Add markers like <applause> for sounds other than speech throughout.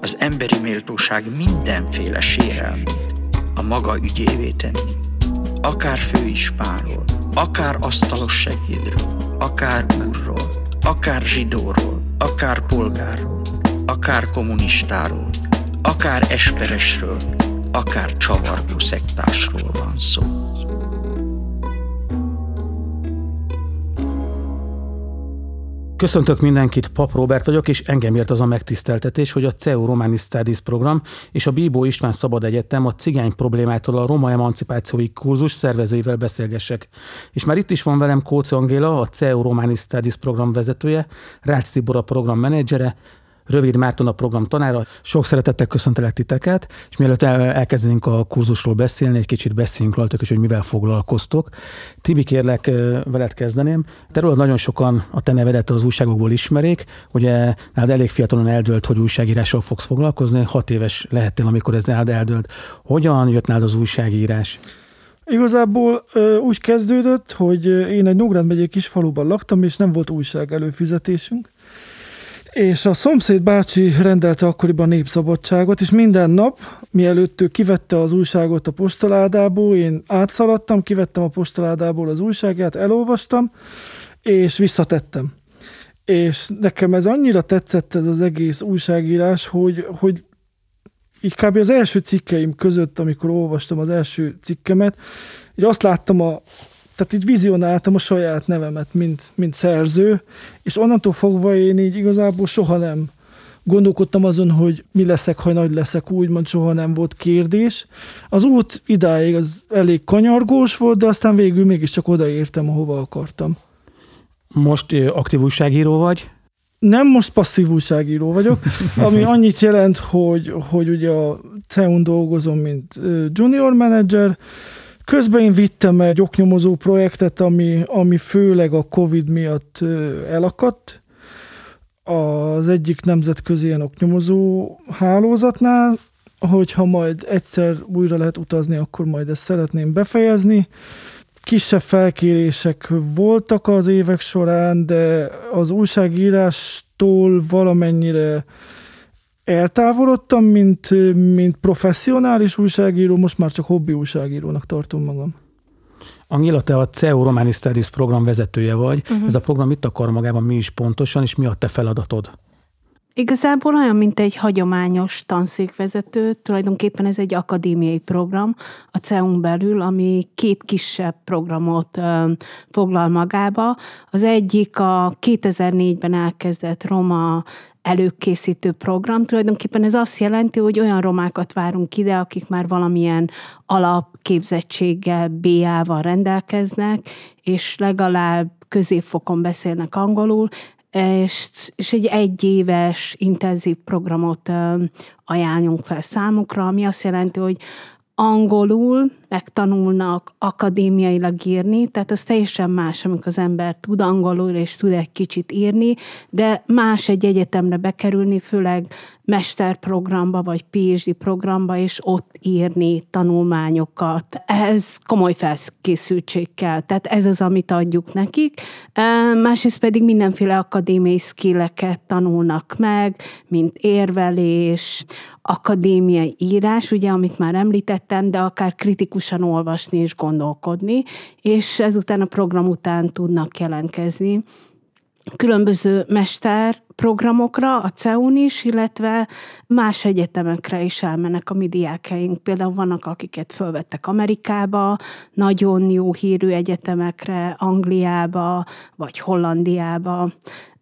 az emberi méltóság mindenféle sérelmét a maga ügyévé tenni. Akár főispánról, akár asztalos segédről, akár úrról, akár zsidóról, akár polgárról, akár kommunistáról, akár esperesről, akár csavargó szektásról van szó. Köszöntök mindenkit, Pap Robert vagyok, és engem ért az a megtiszteltetés, hogy a CEU Romani Studies program és a Bíbó István Szabad Egyetem a cigány problémától a roma emancipációi kurzus szervezőivel beszélgessek. És már itt is van velem Kóci Angéla, a CEU Romani Studies program vezetője, Rácz Tibor a program menedzsere, Rövid Márton a program tanára. Sok szeretettel köszöntelek titeket, és mielőtt el, elkezdenénk a kurzusról beszélni, egy kicsit beszéljünk rajtuk is, hogy mivel foglalkoztok. Tibi, kérlek, veled kezdeném. Te nagyon sokan a te nevedet az újságokból ismerik. Ugye nálad elég fiatalon eldőlt, hogy újságírással fogsz foglalkozni. Hat éves lehettél, amikor ez nálad eldőlt. Hogyan jött nálad az újságírás? Igazából úgy kezdődött, hogy én egy Nógrád megyei kis faluban laktam, és nem volt újság előfizetésünk. És a szomszéd bácsi rendelte akkoriban népszabadságot, és minden nap, mielőtt ő kivette az újságot a postaládából, én átszaladtam, kivettem a postaládából az újságát, elolvastam, és visszatettem. És nekem ez annyira tetszett ez az egész újságírás, hogy, hogy így kb. az első cikkeim között, amikor olvastam az első cikkemet, így azt láttam a tehát így vizionáltam a saját nevemet, mint, mint szerző, és onnantól fogva én így igazából soha nem gondolkodtam azon, hogy mi leszek, ha nagy leszek, úgymond soha nem volt kérdés. Az út idáig az elég kanyargós volt, de aztán végül mégiscsak odaértem, ahova akartam. Most aktív újságíró vagy? Nem, most passzív újságíró vagyok, <laughs> ami annyit jelent, hogy, hogy ugye a CEUN dolgozom, mint junior manager, Közben én vittem egy oknyomozó projektet, ami, ami főleg a Covid miatt elakadt. Az egyik nemzetközi ilyen oknyomozó hálózatnál, hogyha majd egyszer újra lehet utazni, akkor majd ezt szeretném befejezni. Kisebb felkérések voltak az évek során, de az újságírástól valamennyire eltávolodtam, mint, mint professzionális újságíró, most már csak hobbi újságírónak tartom magam. Angéla, te a CEU Romani Studies program vezetője vagy. Uh-huh. Ez a program mit akar magában, mi is pontosan, és mi a te feladatod? Igazából olyan, mint egy hagyományos tanszékvezető, tulajdonképpen ez egy akadémiai program a CEU-n belül, ami két kisebb programot ö, foglal magába. Az egyik a 2004-ben elkezdett Roma előkészítő program. Tulajdonképpen ez azt jelenti, hogy olyan romákat várunk ide, akik már valamilyen alapképzettséggel, BA-val rendelkeznek, és legalább középfokon beszélnek angolul, és, és egy egyéves intenzív programot ajánlunk fel számukra, ami azt jelenti, hogy angolul megtanulnak akadémiailag írni, tehát az teljesen más, amikor az ember tud angolul és tud egy kicsit írni, de más egy egyetemre bekerülni, főleg mesterprogramba vagy PhD programba, és ott írni tanulmányokat. Ehhez komoly felkészültség kell, tehát ez az, amit adjuk nekik. Másrészt pedig mindenféle akadémiai skilleket tanulnak meg, mint érvelés, akadémiai írás, ugye, amit már említettem, de akár kritikusan olvasni és gondolkodni, és ezután a program után tudnak jelentkezni különböző mester programokra, a CEUN is, illetve más egyetemekre is elmennek a mi diákjaink. Például vannak, akiket fölvettek Amerikába, nagyon jó hírű egyetemekre, Angliába, vagy Hollandiába.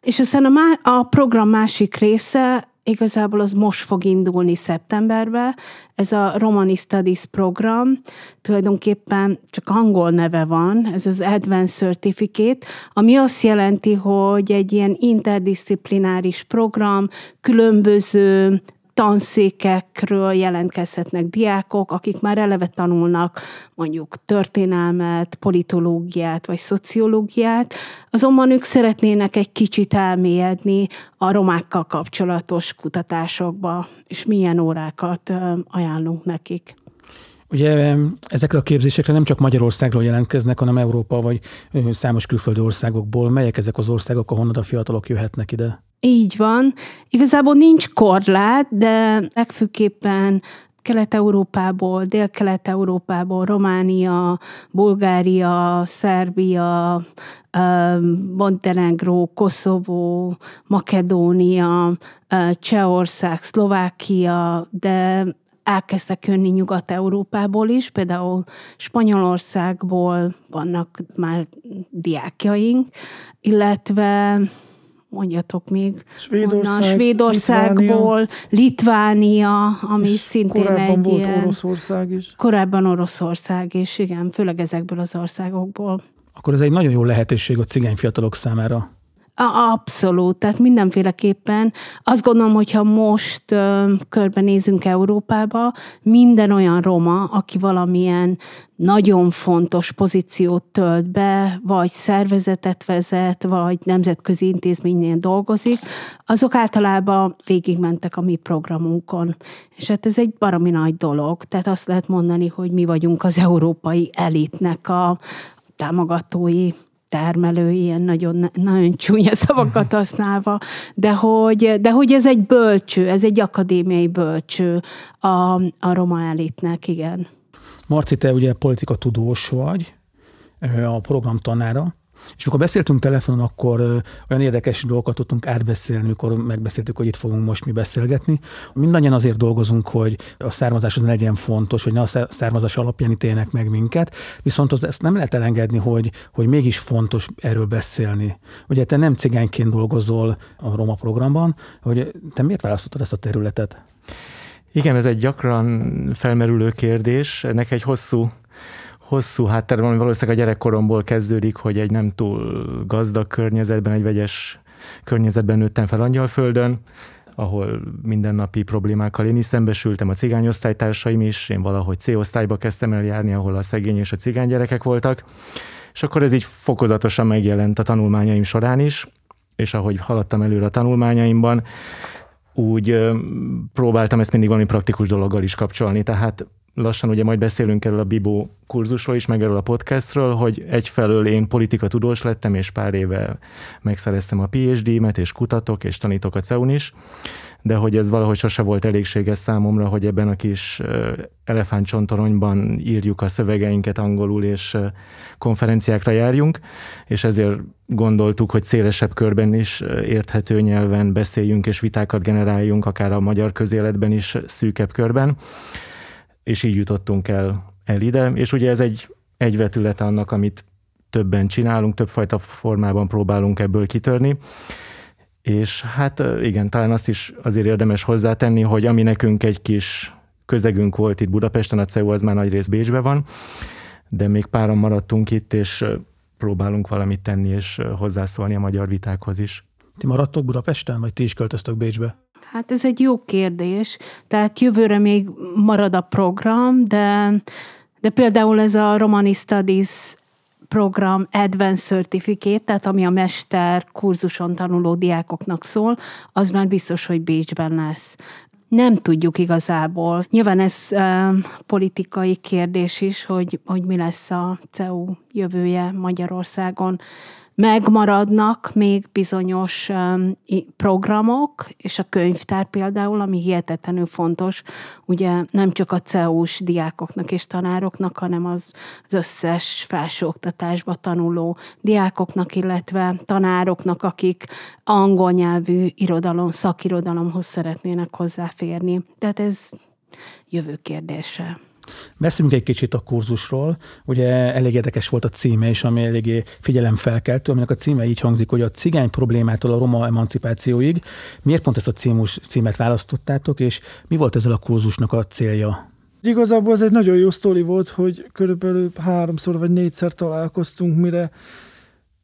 És aztán a, má- a program másik része igazából az most fog indulni szeptemberben. Ez a Romani Studies program, tulajdonképpen csak angol neve van, ez az Advanced Certificate, ami azt jelenti, hogy egy ilyen interdisziplináris program, különböző tanszékekről jelentkezhetnek diákok, akik már eleve tanulnak mondjuk történelmet, politológiát vagy szociológiát, azonban ők szeretnének egy kicsit elmélyedni a romákkal kapcsolatos kutatásokba, és milyen órákat ajánlunk nekik. Ugye ezekre a képzésekre nem csak Magyarországról jelentkeznek, hanem Európa vagy számos külföldi országokból. Melyek ezek az országok, ahonnan a fiatalok jöhetnek ide? Így van. Igazából nincs korlát, de legfőképpen Kelet-Európából, Dél-Kelet-Európából, Románia, Bulgária, Szerbia, Montenegro, Koszovó, Makedónia, Csehország, Szlovákia, de elkezdtek jönni Nyugat-Európából is, például Spanyolországból vannak már diákjaink, illetve mondjatok még, Svédország, onnan, Svédországból, Litvánia, Litvánia ami szintén korábban egy volt ilyen, Oroszország is. Korábban Oroszország is, igen, főleg ezekből az országokból. Akkor ez egy nagyon jó lehetőség a cigány fiatalok számára. Abszolút, tehát mindenféleképpen. Azt gondolom, hogyha most ö, körbenézünk Európába, minden olyan roma, aki valamilyen nagyon fontos pozíciót tölt be, vagy szervezetet vezet, vagy nemzetközi intézménynél dolgozik, azok általában végigmentek a mi programunkon. És hát ez egy baromi nagy dolog. Tehát azt lehet mondani, hogy mi vagyunk az európai elitnek a támogatói termelő, ilyen nagyon, nagyon csúnya szavakat használva, de hogy, de hogy ez egy bölcső, ez egy akadémiai bölcső a, a roma elitnek, igen. Marci, te ugye politika tudós vagy, a program tanára, és amikor beszéltünk telefonon, akkor olyan érdekes dolgokat tudtunk átbeszélni, amikor megbeszéltük, hogy itt fogunk most mi beszélgetni. Mindannyian azért dolgozunk, hogy a származás az legyen fontos, hogy ne a származás alapján ítélnek meg minket, viszont az, ezt nem lehet elengedni, hogy, hogy mégis fontos erről beszélni. Ugye te nem cigányként dolgozol a Roma programban, hogy te miért választottad ezt a területet? Igen, ez egy gyakran felmerülő kérdés. Ennek egy hosszú hosszú háttér van, valószínűleg a gyerekkoromból kezdődik, hogy egy nem túl gazdag környezetben, egy vegyes környezetben nőttem fel Angyalföldön, ahol mindennapi problémákkal én is szembesültem, a cigányosztálytársaim is, én valahogy C-osztályba kezdtem el járni, ahol a szegény és a cigány gyerekek voltak, és akkor ez így fokozatosan megjelent a tanulmányaim során is, és ahogy haladtam előre a tanulmányaimban, úgy próbáltam ezt mindig valami praktikus dologgal is kapcsolni, tehát lassan ugye majd beszélünk erről a Bibo kurzusról is, meg erről a podcastről, hogy egyfelől én politika tudós lettem, és pár éve megszereztem a PhD-met, és kutatok, és tanítok a CEUN is, de hogy ez valahogy sose volt elégséges számomra, hogy ebben a kis elefántcsontoronyban írjuk a szövegeinket angolul, és konferenciákra járjunk, és ezért gondoltuk, hogy szélesebb körben is érthető nyelven beszéljünk, és vitákat generáljunk, akár a magyar közéletben is szűkebb körben és így jutottunk el, el ide, és ugye ez egy, egy vetület annak, amit többen csinálunk, többfajta formában próbálunk ebből kitörni, és hát igen, talán azt is azért érdemes hozzátenni, hogy ami nekünk egy kis közegünk volt itt Budapesten, a CEU az már nagy rész Bécsbe van, de még páran maradtunk itt, és próbálunk valamit tenni, és hozzászólni a magyar vitákhoz is. Ti maradtok Budapesten, vagy ti is költöztök Bécsbe? Hát ez egy jó kérdés. Tehát jövőre még marad a program, de, de például ez a Romani Studies program Advanced Certificate, tehát ami a mester kurzuson tanuló diákoknak szól, az már biztos, hogy Bécsben lesz. Nem tudjuk igazából. Nyilván ez e, politikai kérdés is, hogy, hogy mi lesz a CEU jövője Magyarországon megmaradnak még bizonyos programok, és a könyvtár például, ami hihetetlenül fontos, ugye nem csak a CEUS diákoknak és tanároknak, hanem az, az összes felsőoktatásba tanuló diákoknak, illetve tanároknak, akik angol nyelvű irodalom, szakirodalomhoz szeretnének hozzáférni. Tehát ez jövő kérdése. Beszéljünk egy kicsit a kurzusról. Ugye elég érdekes volt a címe is, ami eléggé figyelemfelkeltő, aminek a címe így hangzik, hogy a cigány problémától a roma emancipációig. Miért pont ezt a címus, címet választottátok, és mi volt ezzel a kurzusnak a célja? Igazából ez egy nagyon jó sztori volt, hogy körülbelül háromszor vagy négyszer találkoztunk, mire,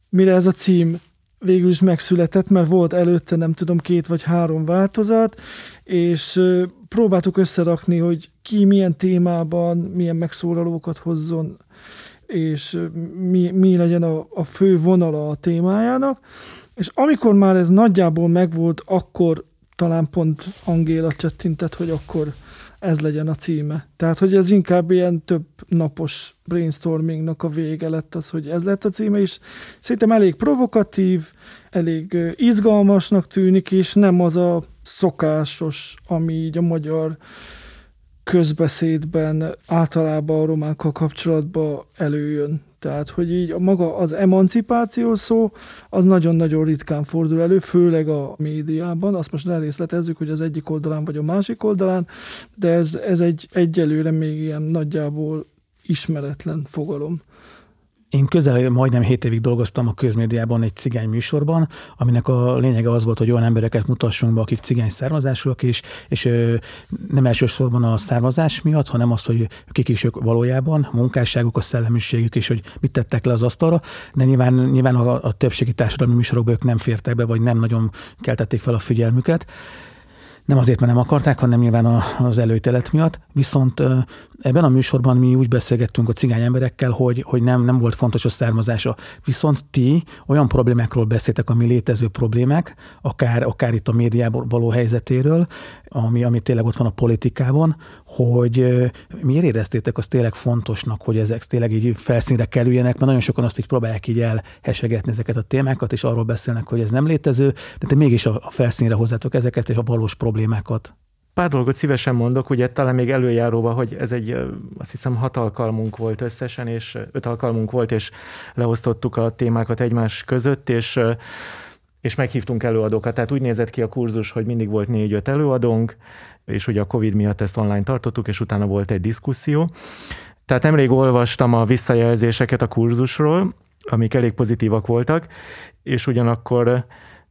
mire ez a cím végül is megszületett, mert volt előtte nem tudom két vagy három változat, és próbáltuk összerakni, hogy ki milyen témában milyen megszólalókat hozzon, és mi, mi legyen a, a fő vonala a témájának. És amikor már ez nagyjából megvolt, akkor talán pont Angéla csettintett, hogy akkor ez legyen a címe. Tehát, hogy ez inkább ilyen több napos brainstormingnak a vége lett az, hogy ez lett a címe, és szerintem elég provokatív, elég izgalmasnak tűnik, és nem az a szokásos, ami így a magyar közbeszédben általában a romákkal kapcsolatban előjön. Tehát, hogy így a maga az emancipáció szó, az nagyon-nagyon ritkán fordul elő, főleg a médiában. Azt most részletezzük, hogy az egyik oldalán vagy a másik oldalán, de ez, ez egy egyelőre még ilyen nagyjából ismeretlen fogalom. Én közel majdnem 7 évig dolgoztam a közmédiában egy cigány műsorban, aminek a lényege az volt, hogy olyan embereket mutassunk be, akik cigány származásúak is, és nem elsősorban a származás miatt, hanem az, hogy kik is ők valójában, a munkásságuk, a szellemiségük, és hogy mit tettek le az asztalra, de nyilván, nyilván a, a többségi társadalmi műsorokba ők nem fértek be, vagy nem nagyon keltették fel a figyelmüket nem azért, mert nem akarták, hanem nyilván az előtelet miatt. Viszont ebben a műsorban mi úgy beszélgettünk a cigány emberekkel, hogy, hogy nem, nem volt fontos a származása. Viszont ti olyan problémákról beszéltek, ami létező problémák, akár, akár itt a médiában való helyzetéről, ami, ami tényleg ott van a politikában, hogy miért éreztétek azt tényleg fontosnak, hogy ezek tényleg így felszínre kerüljenek, mert nagyon sokan azt így próbálják így elhesegetni ezeket a témákat, és arról beszélnek, hogy ez nem létező, de te mégis a felszínre hozzátok ezeket, és a valós problémákat. Pár dolgot szívesen mondok, ugye talán még előjáróba, hogy ez egy, azt hiszem hat alkalmunk volt összesen, és öt alkalmunk volt, és leosztottuk a témákat egymás között, és és meghívtunk előadókat. Tehát úgy nézett ki a kurzus, hogy mindig volt négy-öt előadónk, és ugye a Covid miatt ezt online tartottuk, és utána volt egy diszkuszió. Tehát nemrég olvastam a visszajelzéseket a kurzusról, amik elég pozitívak voltak, és ugyanakkor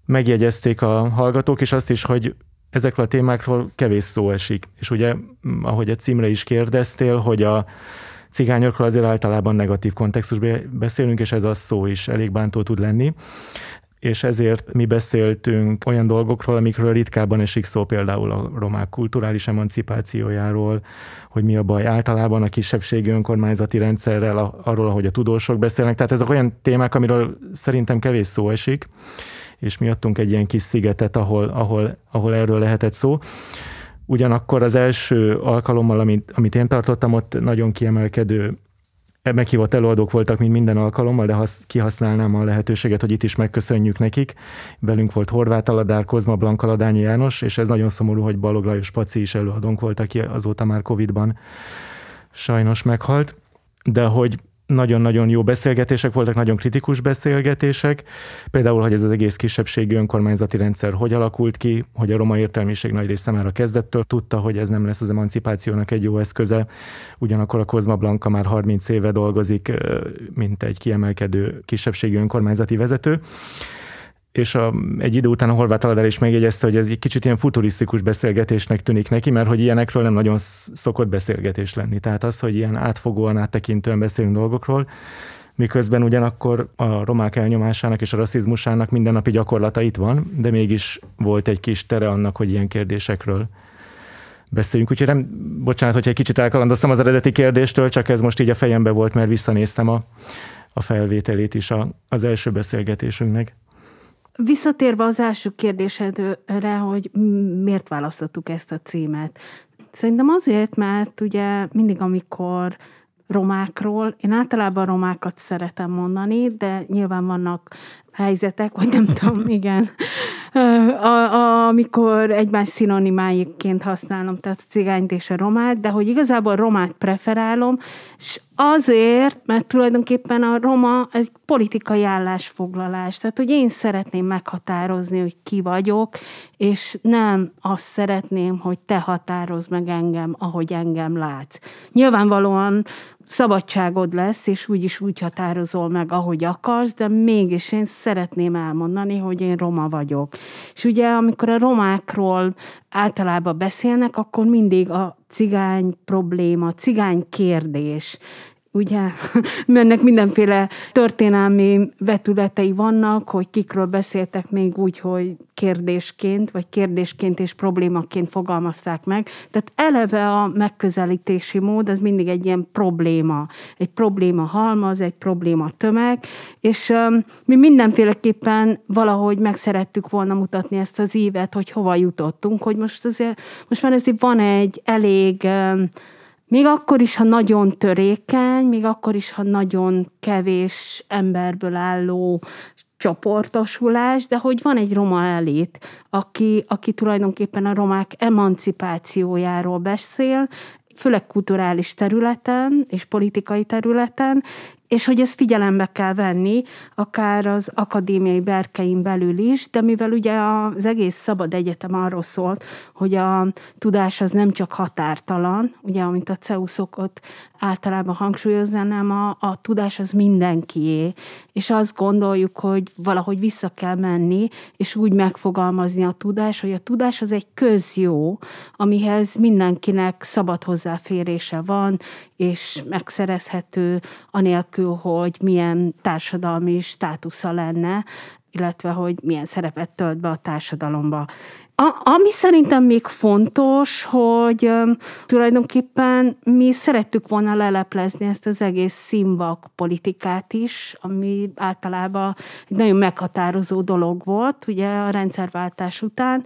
megjegyezték a hallgatók is azt is, hogy ezekről a témákról kevés szó esik. És ugye, ahogy a címre is kérdeztél, hogy a cigányokról azért általában negatív kontextusban beszélünk, és ez a szó is elég bántó tud lenni és ezért mi beszéltünk olyan dolgokról, amikről ritkábban esik szó, például a romák kulturális emancipációjáról, hogy mi a baj általában a kisebbségi önkormányzati rendszerrel, arról, ahogy a tudósok beszélnek. Tehát ezek olyan témák, amiről szerintem kevés szó esik, és mi adtunk egy ilyen kis szigetet, ahol, ahol, ahol erről lehetett szó. Ugyanakkor az első alkalommal, amit, amit én tartottam, ott nagyon kiemelkedő meghívott előadók voltak, mint minden alkalommal, de hasz, kihasználnám a lehetőséget, hogy itt is megköszönjük nekik. Velünk volt Horváth Aladár, Kozma Blanka, Ladányi János, és ez nagyon szomorú, hogy Balog Lajos Paci is előadónk volt, aki azóta már Covid-ban sajnos meghalt. De hogy nagyon-nagyon jó beszélgetések voltak, nagyon kritikus beszélgetések. Például, hogy ez az egész kisebbségi önkormányzati rendszer hogy alakult ki, hogy a roma értelmiség nagy része már a kezdettől tudta, hogy ez nem lesz az emancipációnak egy jó eszköze. Ugyanakkor a Kozma Blanka már 30 éve dolgozik, mint egy kiemelkedő kisebbségi önkormányzati vezető és a, egy idő után a Horváth Aladár is megjegyezte, hogy ez egy kicsit ilyen futurisztikus beszélgetésnek tűnik neki, mert hogy ilyenekről nem nagyon szokott beszélgetés lenni. Tehát az, hogy ilyen átfogóan, áttekintően beszélünk dolgokról, miközben ugyanakkor a romák elnyomásának és a rasszizmusának mindennapi gyakorlata itt van, de mégis volt egy kis tere annak, hogy ilyen kérdésekről beszéljünk. Úgyhogy nem, bocsánat, hogyha egy kicsit elkalandoztam az eredeti kérdéstől, csak ez most így a fejembe volt, mert visszanéztem a, a felvételét is a, az első beszélgetésünknek. Visszatérve az első kérdésedre, hogy miért választottuk ezt a címet. Szerintem azért, mert ugye mindig, amikor romákról, én általában romákat szeretem mondani, de nyilván vannak helyzetek, vagy nem <laughs> tudom, igen, a, a, amikor egymás szinonimáiként használom, tehát a cigányt és a romát, de hogy igazából a romát preferálom, és azért, mert tulajdonképpen a roma egy politikai állásfoglalás. Tehát, hogy én szeretném meghatározni, hogy ki vagyok, és nem azt szeretném, hogy te határozd meg engem, ahogy engem látsz. Nyilvánvalóan szabadságod lesz, és úgyis úgy határozol meg, ahogy akarsz, de mégis én szeretném elmondani, hogy én roma vagyok. És ugye, amikor a romákról általában beszélnek, akkor mindig a cigány probléma, cigány kérdés ugye <laughs> mennek mindenféle történelmi vetületei vannak, hogy kikről beszéltek még úgy, hogy kérdésként, vagy kérdésként és problémaként fogalmazták meg. Tehát eleve a megközelítési mód az mindig egy ilyen probléma. Egy probléma halmaz, egy probléma tömeg, és um, mi mindenféleképpen valahogy meg szerettük volna mutatni ezt az ívet, hogy hova jutottunk, hogy most azért, most már ezért van egy elég um, még akkor is, ha nagyon törékeny, még akkor is, ha nagyon kevés emberből álló csoportosulás, de hogy van egy roma elit, aki, aki tulajdonképpen a romák emancipációjáról beszél, főleg kulturális területen és politikai területen, és hogy ezt figyelembe kell venni, akár az akadémiai berkein belül is, de mivel ugye az egész szabad egyetem arról szólt, hogy a tudás az nem csak határtalan, ugye, amit a CEU szokott általában hangsúlyozni, hanem a, a tudás az mindenkié, és azt gondoljuk, hogy valahogy vissza kell menni, és úgy megfogalmazni a tudás, hogy a tudás az egy közjó, amihez mindenkinek szabad hozzáférése van, és megszerezhető anélkül, hogy milyen társadalmi státusza lenne, illetve hogy milyen szerepet tölt be a társadalomba. A, ami szerintem még fontos, hogy um, tulajdonképpen mi szerettük volna leleplezni ezt az egész színvak politikát is, ami általában egy nagyon meghatározó dolog volt, ugye a rendszerváltás után,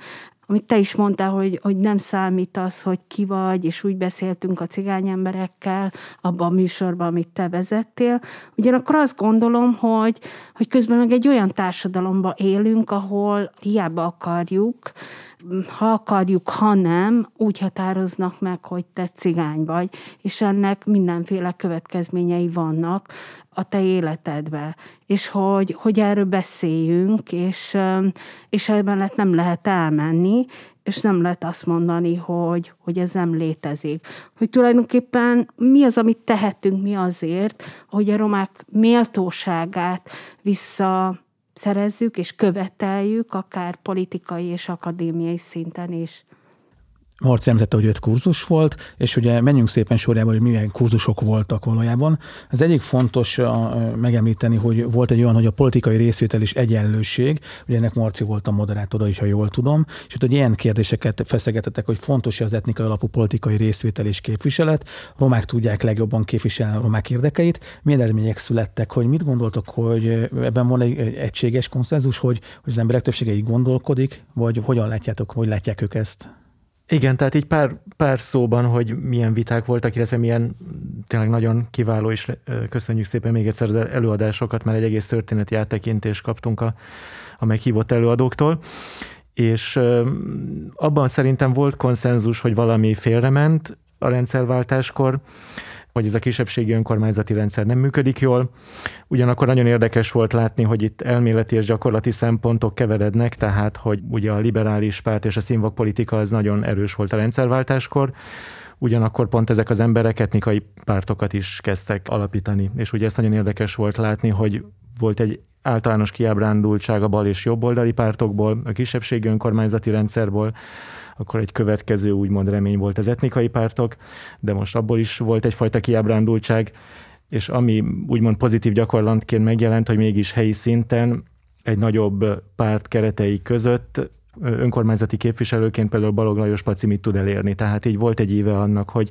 amit te is mondtál, hogy, hogy nem számít az, hogy ki vagy, és úgy beszéltünk a cigány emberekkel abban a műsorban, amit te vezettél. Ugyanakkor azt gondolom, hogy, hogy közben meg egy olyan társadalomban élünk, ahol hiába akarjuk, ha akarjuk, ha nem, úgy határoznak meg, hogy te cigány vagy, és ennek mindenféle következményei vannak a te életedbe, és hogy, hogy erről beszéljünk, és, és emellett nem lehet elmenni, és nem lehet azt mondani, hogy, hogy ez nem létezik. Hogy tulajdonképpen mi az, amit tehetünk mi azért, hogy a romák méltóságát vissza szerezzük és követeljük, akár politikai és akadémiai szinten is. Marci említette, hogy öt kurzus volt, és ugye menjünk szépen sorjában, hogy milyen kurzusok voltak valójában. Az egyik fontos megemlíteni, hogy volt egy olyan, hogy a politikai részvétel is egyenlőség, ugye ennek Marci volt a moderátora is, ha jól tudom, és ott, hogy ilyen kérdéseket feszegetettek, hogy fontos az etnikai alapú politikai részvétel és képviselet, romák tudják legjobban képviselni a romák érdekeit, milyen eredmények születtek, hogy mit gondoltok, hogy ebben van egy egységes konszenzus, hogy, hogy az emberek többsége így gondolkodik, vagy hogyan látjátok, hogy látják ők ezt? Igen, tehát így pár, pár szóban, hogy milyen viták voltak, illetve milyen tényleg nagyon kiváló, és köszönjük szépen még egyszer az előadásokat, mert egy egész történeti áttekintést kaptunk a, a meghívott előadóktól. És abban szerintem volt konszenzus, hogy valami félrement a rendszerváltáskor, hogy ez a kisebbségi önkormányzati rendszer nem működik jól. Ugyanakkor nagyon érdekes volt látni, hogy itt elméleti és gyakorlati szempontok keverednek, tehát hogy ugye a liberális párt és a színvak politika az nagyon erős volt a rendszerváltáskor, ugyanakkor pont ezek az emberek etnikai pártokat is kezdtek alapítani. És ugye ezt nagyon érdekes volt látni, hogy volt egy általános kiábrándultság a bal és jobboldali pártokból, a kisebbségi önkormányzati rendszerből, akkor egy következő úgymond remény volt az etnikai pártok, de most abból is volt egyfajta kiábrándultság, és ami úgymond pozitív gyakorlatként megjelent, hogy mégis helyi szinten egy nagyobb párt keretei között önkormányzati képviselőként például Balog Lajos Paci mit tud elérni. Tehát így volt egy éve annak, hogy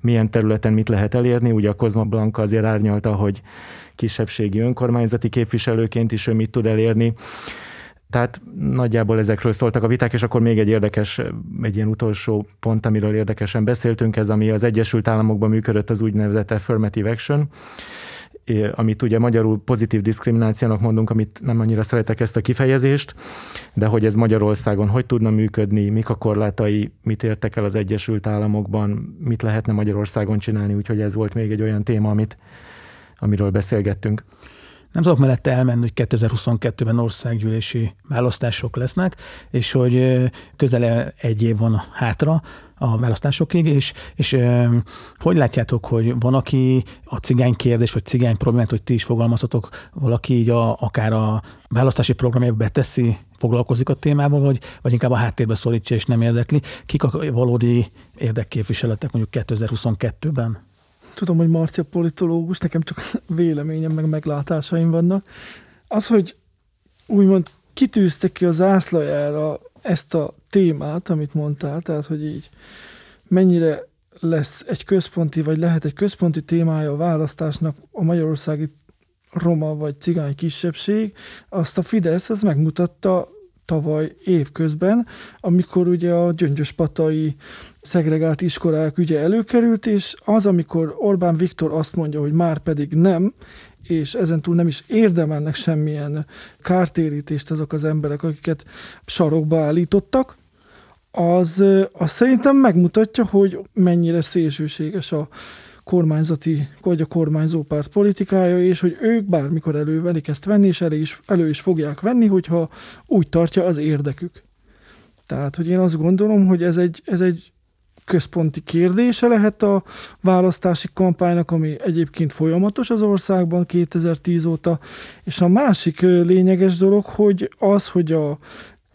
milyen területen mit lehet elérni. Ugye a Kozma Blanka azért árnyalta, hogy kisebbségi önkormányzati képviselőként is ő mit tud elérni. Tehát nagyjából ezekről szóltak a viták, és akkor még egy érdekes, egy ilyen utolsó pont, amiről érdekesen beszéltünk, ez ami az Egyesült Államokban működött az úgynevezett affirmative action, amit ugye magyarul pozitív diszkriminációnak mondunk, amit nem annyira szeretek ezt a kifejezést, de hogy ez Magyarországon hogy tudna működni, mik a korlátai, mit értek el az Egyesült Államokban, mit lehetne Magyarországon csinálni, úgyhogy ez volt még egy olyan téma, amit, amiről beszélgettünk. Nem tudok mellette elmenni, hogy 2022-ben országgyűlési választások lesznek, és hogy közel egy év van hátra a választásokig, és, és hogy látjátok, hogy van, aki a cigány kérdés, vagy cigány problémát, hogy ti is fogalmazhatok, valaki így a, akár a választási programjába beteszi, foglalkozik a témával, vagy, vagy inkább a háttérbe szorítja és nem érdekli. Kik a valódi érdekképviseletek mondjuk 2022-ben? Tudom, hogy Marcia politológus, nekem csak <laughs> véleményem, meg meglátásaim vannak. Az, hogy úgymond kitűzte ki a zászlajára ezt a témát, amit mondtál, tehát, hogy így mennyire lesz egy központi, vagy lehet egy központi témája a választásnak a magyarországi roma vagy cigány kisebbség, azt a Fidesz az megmutatta tavaly évközben, amikor ugye a gyöngyöspatai szegregált iskolák ügye előkerült, és az, amikor Orbán Viktor azt mondja, hogy már pedig nem, és ezentúl nem is érdemelnek semmilyen kártérítést azok az emberek, akiket sarokba állítottak, az, az szerintem megmutatja, hogy mennyire szélsőséges a kormányzati, vagy a kormányzó párt politikája, és hogy ők bármikor elővelik ezt venni, és elő is, elő is fogják venni, hogyha úgy tartja az érdekük. Tehát, hogy én azt gondolom, hogy ez egy, ez egy központi kérdése lehet a választási kampánynak, ami egyébként folyamatos az országban 2010 óta, és a másik lényeges dolog, hogy az, hogy a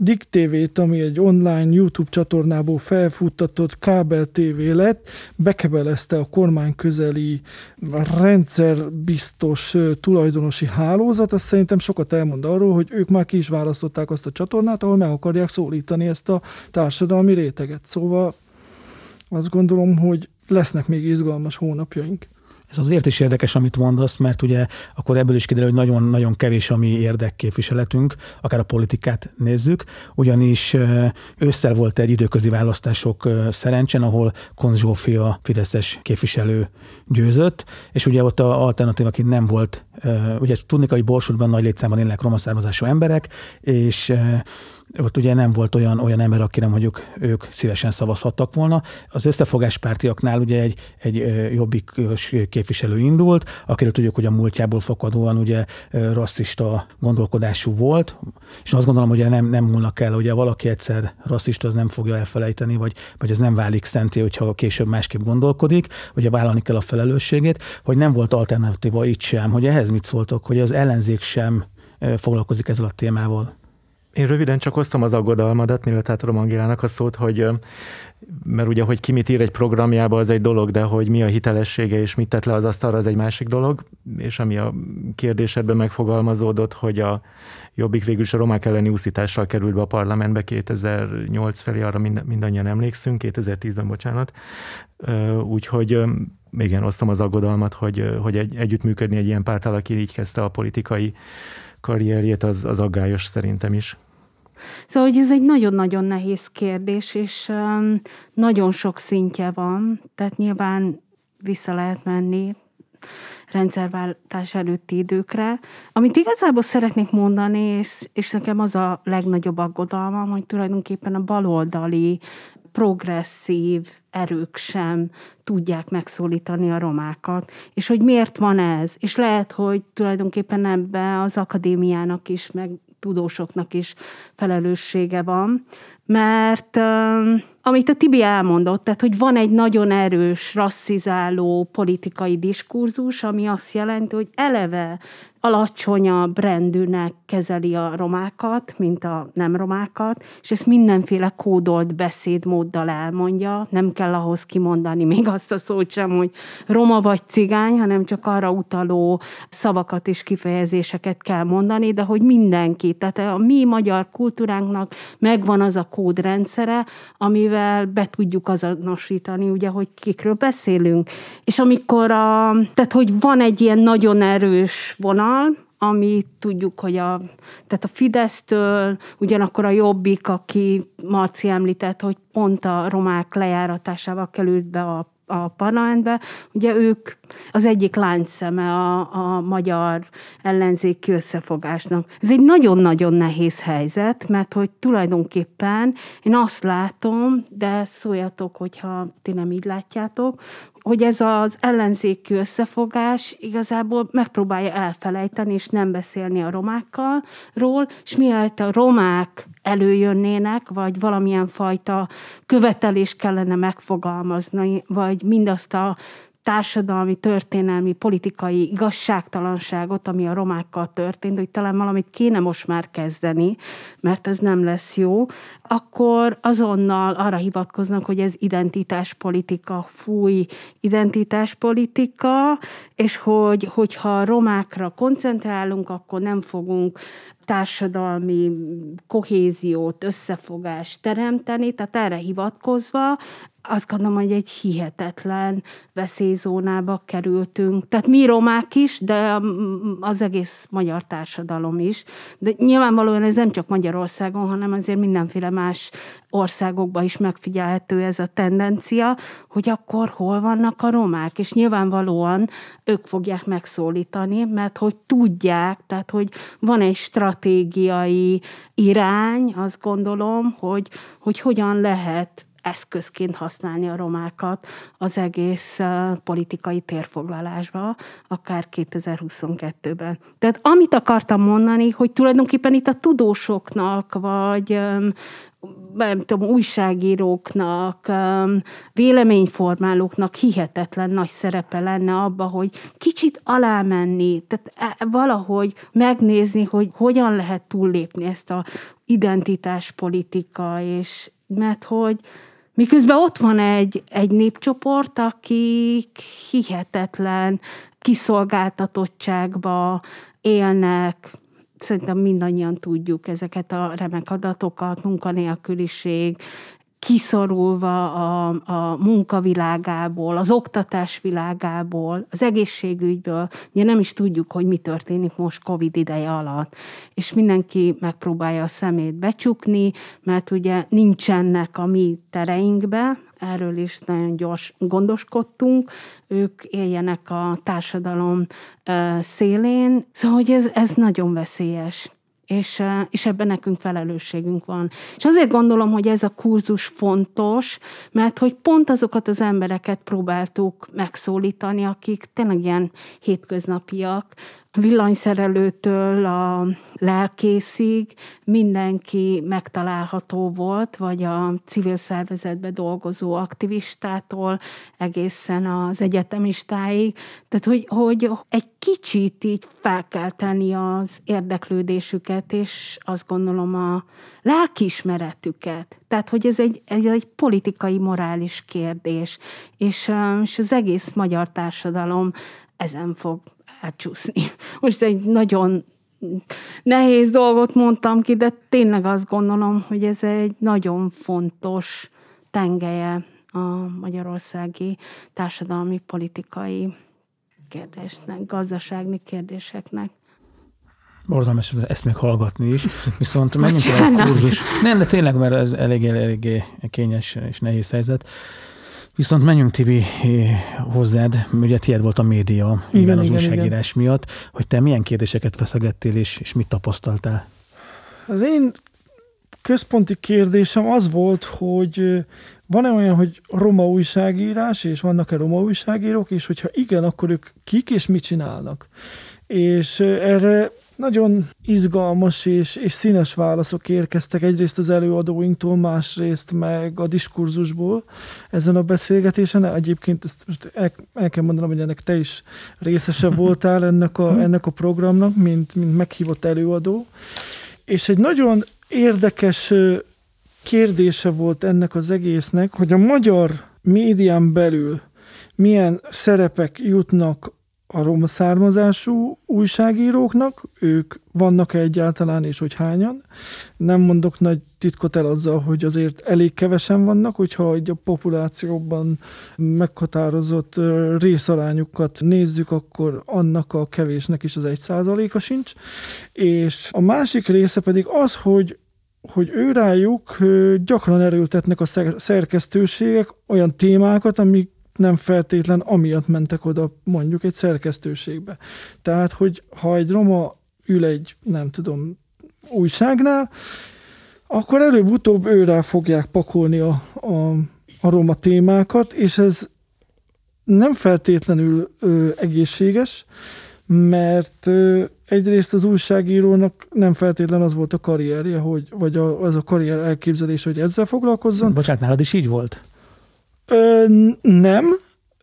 Dick TV-t, ami egy online YouTube csatornából felfuttatott kábel TV lett, bekebelezte a kormány közeli rendszerbiztos tulajdonosi hálózat, azt szerintem sokat elmond arról, hogy ők már ki is választották azt a csatornát, ahol meg akarják szólítani ezt a társadalmi réteget. Szóval azt gondolom, hogy lesznek még izgalmas hónapjaink. Ez azért is érdekes, amit mondasz, mert ugye akkor ebből is kiderül, hogy nagyon-nagyon kevés a mi érdekképviseletünk, akár a politikát nézzük, ugyanis ősszel volt egy időközi választások szerencsen, ahol Konz Zsófia Fideszes képviselő győzött, és ugye ott a alternatívaként nem volt, ugye tudni hogy Borsodban nagy létszámban élnek roma származású emberek, és ott ugye nem volt olyan, olyan ember, akire mondjuk ők szívesen szavazhattak volna. Az összefogáspártiaknál ugye egy, egy jobbik képviselő indult, akiről tudjuk, hogy a múltjából fakadóan ugye rasszista gondolkodású volt, és azt gondolom, hogy nem, nem múlnak el, ugye valaki egyszer rasszista, az nem fogja elfelejteni, vagy, vagy ez nem válik szenté, hogyha később másképp gondolkodik, ugye vállalni kell a felelősségét, hogy nem volt alternatíva itt sem, hogy ehhez mit szóltok, hogy az ellenzék sem foglalkozik ezzel a témával. Én röviden csak osztom az aggodalmadat, mielőtt átadom Angélának a szót, hogy mert ugye, hogy ki mit ír egy programjába, az egy dolog, de hogy mi a hitelessége és mit tett le az asztalra, az egy másik dolog, és ami a kérdésedben megfogalmazódott, hogy a Jobbik végül is a romák elleni úszítással került be a parlamentbe 2008 felé, arra mind, mindannyian emlékszünk, 2010-ben, bocsánat. Úgyhogy igen, osztom az aggodalmat, hogy, hogy egy, együttműködni egy ilyen párttal, aki így kezdte a politikai karrierjét, az, az aggályos szerintem is. Szóval, hogy ez egy nagyon-nagyon nehéz kérdés, és nagyon sok szintje van, tehát nyilván vissza lehet menni rendszerváltás előtti időkre. Amit igazából szeretnék mondani, és, és nekem az a legnagyobb aggodalmam, hogy tulajdonképpen a baloldali progresszív erők sem tudják megszólítani a romákat, és hogy miért van ez, és lehet, hogy tulajdonképpen ebben az akadémiának is, meg tudósoknak is felelőssége van, mert amit a Tibi elmondott, tehát hogy van egy nagyon erős rasszizáló politikai diskurzus, ami azt jelenti, hogy eleve alacsonyabb rendűnek kezeli a romákat, mint a nem romákat, és ezt mindenféle kódolt beszédmóddal elmondja. Nem kell ahhoz kimondani még azt a szót sem, hogy roma vagy cigány, hanem csak arra utaló szavakat és kifejezéseket kell mondani, de hogy mindenki, tehát a mi magyar kultúránknak megvan az a kódrendszere, amivel be tudjuk azonosítani, ugye, hogy kikről beszélünk. És amikor a, tehát hogy van egy ilyen nagyon erős vonal, vonal, ami tudjuk, hogy a, tehát a Fidesztől, ugyanakkor a Jobbik, aki Marci említett, hogy pont a romák lejáratásával került be a a parlamentbe, ugye ők az egyik láncszeme a, a magyar ellenzéki összefogásnak. Ez egy nagyon-nagyon nehéz helyzet, mert hogy tulajdonképpen én azt látom, de szóljatok, hogyha ti nem így látjátok, hogy ez az ellenzéki összefogás igazából megpróbálja elfelejteni, és nem beszélni a romákkal ról, és mielőtt a romák előjönnének, vagy valamilyen fajta követelést kellene megfogalmazni, vagy mindazt a társadalmi, történelmi, politikai igazságtalanságot, ami a romákkal történt, hogy talán valamit kéne most már kezdeni, mert ez nem lesz jó, akkor azonnal arra hivatkoznak, hogy ez identitáspolitika, fúj identitáspolitika, és hogy, hogyha romákra koncentrálunk, akkor nem fogunk társadalmi kohéziót, összefogást teremteni, tehát erre hivatkozva azt gondolom, hogy egy hihetetlen veszélyzónába kerültünk. Tehát mi romák is, de az egész magyar társadalom is. De nyilvánvalóan ez nem csak Magyarországon, hanem azért mindenféle más országokban is megfigyelhető ez a tendencia, hogy akkor hol vannak a romák, és nyilvánvalóan ők fogják megszólítani, mert hogy tudják, tehát hogy van egy stratégiai irány, azt gondolom, hogy, hogy hogyan lehet eszközként használni a romákat az egész politikai térfoglalásba, akár 2022-ben. Tehát amit akartam mondani, hogy tulajdonképpen itt a tudósoknak, vagy nem tudom, újságíróknak, véleményformálóknak hihetetlen nagy szerepe lenne abba, hogy kicsit alámenni, tehát e, valahogy megnézni, hogy hogyan lehet túllépni ezt a identitáspolitika, és mert hogy Miközben ott van egy, egy népcsoport, akik hihetetlen kiszolgáltatottságba élnek, szerintem mindannyian tudjuk ezeket a remek adatokat, munkanélküliség, kiszorulva a, a munkavilágából, az oktatás világából, az egészségügyből. Ugye nem is tudjuk, hogy mi történik most Covid ideje alatt. És mindenki megpróbálja a szemét becsukni, mert ugye nincsenek a mi tereinkbe, erről is nagyon gyors gondoskodtunk, ők éljenek a társadalom szélén. Szóval, hogy ez, ez nagyon veszélyes és, és ebben nekünk felelősségünk van. És azért gondolom, hogy ez a kurzus fontos, mert hogy pont azokat az embereket próbáltuk megszólítani, akik tényleg ilyen hétköznapiak, villanyszerelőtől a lelkészig mindenki megtalálható volt, vagy a civil szervezetbe dolgozó aktivistától egészen az egyetemistáig. Tehát, hogy, hogy egy kicsit így fel kell tenni az érdeklődésüket, és azt gondolom a lelkiismeretüket. Tehát, hogy ez egy, ez egy politikai, morális kérdés, és, és az egész magyar társadalom ezen fog átcsúszni. <laughs> Most egy nagyon nehéz dolgot mondtam ki, de tényleg azt gondolom, hogy ez egy nagyon fontos tengelye a magyarországi társadalmi politikai kérdésnek, gazdasági kérdéseknek. Borzalmas ezt még hallgatni is, viszont menjünk el a kurzus. Nem, de tényleg, mert ez eléggé, eléggé kényes és nehéz helyzet. Viszont menjünk Tibi hozzád, ugye tiéd volt a média, igen, igen az igen, újságírás igen. miatt, hogy te milyen kérdéseket feszegettél és, és mit tapasztaltál? Az én központi kérdésem az volt, hogy van-e olyan, hogy roma újságírás, és vannak-e roma újságírók, és hogyha igen, akkor ők kik és mit csinálnak? És erre nagyon izgalmas és, és színes válaszok érkeztek egyrészt az előadóinktól, másrészt meg a diskurzusból ezen a beszélgetésen. Egyébként ezt most el, el kell mondanom, hogy ennek te is részese <laughs> voltál ennek a, ennek a programnak, mint, mint meghívott előadó. És egy nagyon érdekes kérdése volt ennek az egésznek, hogy a magyar médián belül milyen szerepek jutnak a roma származású újságíróknak, ők vannak-e egyáltalán, és hogy hányan. Nem mondok nagy titkot el azzal, hogy azért elég kevesen vannak, hogyha egy a populációban meghatározott részarányukat nézzük, akkor annak a kevésnek is az egy százaléka sincs. És a másik része pedig az, hogy hogy ő rájuk gyakran erőltetnek a szerkesztőségek olyan témákat, amik nem feltétlen amiatt mentek oda mondjuk egy szerkesztőségbe. Tehát, hogy ha egy roma ül egy, nem tudom, újságnál, akkor előbb-utóbb őrá fogják pakolni a, a, a roma témákat, és ez nem feltétlenül ö, egészséges, mert ö, egyrészt az újságírónak nem feltétlen az volt a karrierje, hogy, vagy a, az a karrier elképzelés, hogy ezzel foglalkozzon. Bocsánat, nálad is így volt? Ö, nem,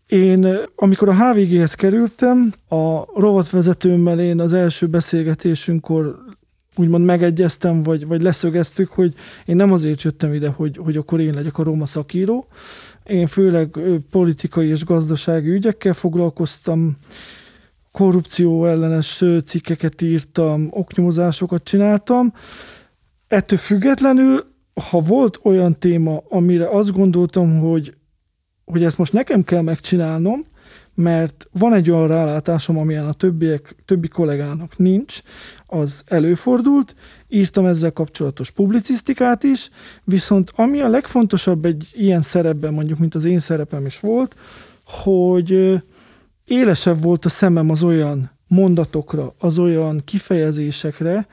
Én, amikor a HVG-hez kerültem, a rovatvezetőmmel én az első beszélgetésünkkor úgymond megegyeztem, vagy, vagy leszögeztük, hogy én nem azért jöttem ide, hogy, hogy akkor én legyek a Roma szakíró. Én főleg politikai és gazdasági ügyekkel foglalkoztam, korrupció ellenes cikkeket írtam, oknyomozásokat csináltam. Ettől függetlenül, ha volt olyan téma, amire azt gondoltam, hogy, hogy ezt most nekem kell megcsinálnom, mert van egy olyan rálátásom, amilyen a többiek, többi kollégának nincs, az előfordult, írtam ezzel kapcsolatos publicisztikát is, viszont ami a legfontosabb egy ilyen szerepben, mondjuk, mint az én szerepem is volt, hogy élesebb volt a szemem az olyan mondatokra, az olyan kifejezésekre,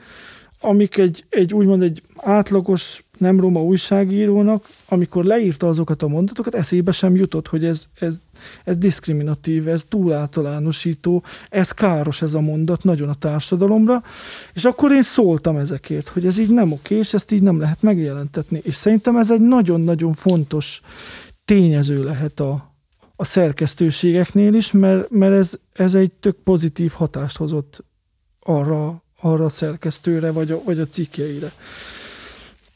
amik egy, egy úgymond egy átlagos nem roma újságírónak, amikor leírta azokat a mondatokat, eszébe sem jutott, hogy ez, ez, ez diszkriminatív, ez túl általánosító, ez káros ez a mondat nagyon a társadalomra, és akkor én szóltam ezekért, hogy ez így nem oké, és ezt így nem lehet megjelentetni. És szerintem ez egy nagyon-nagyon fontos tényező lehet a, a szerkesztőségeknél is, mert, mert ez, ez egy tök pozitív hatást hozott arra, arra a szerkesztőre, vagy a, vagy a cikkjeire.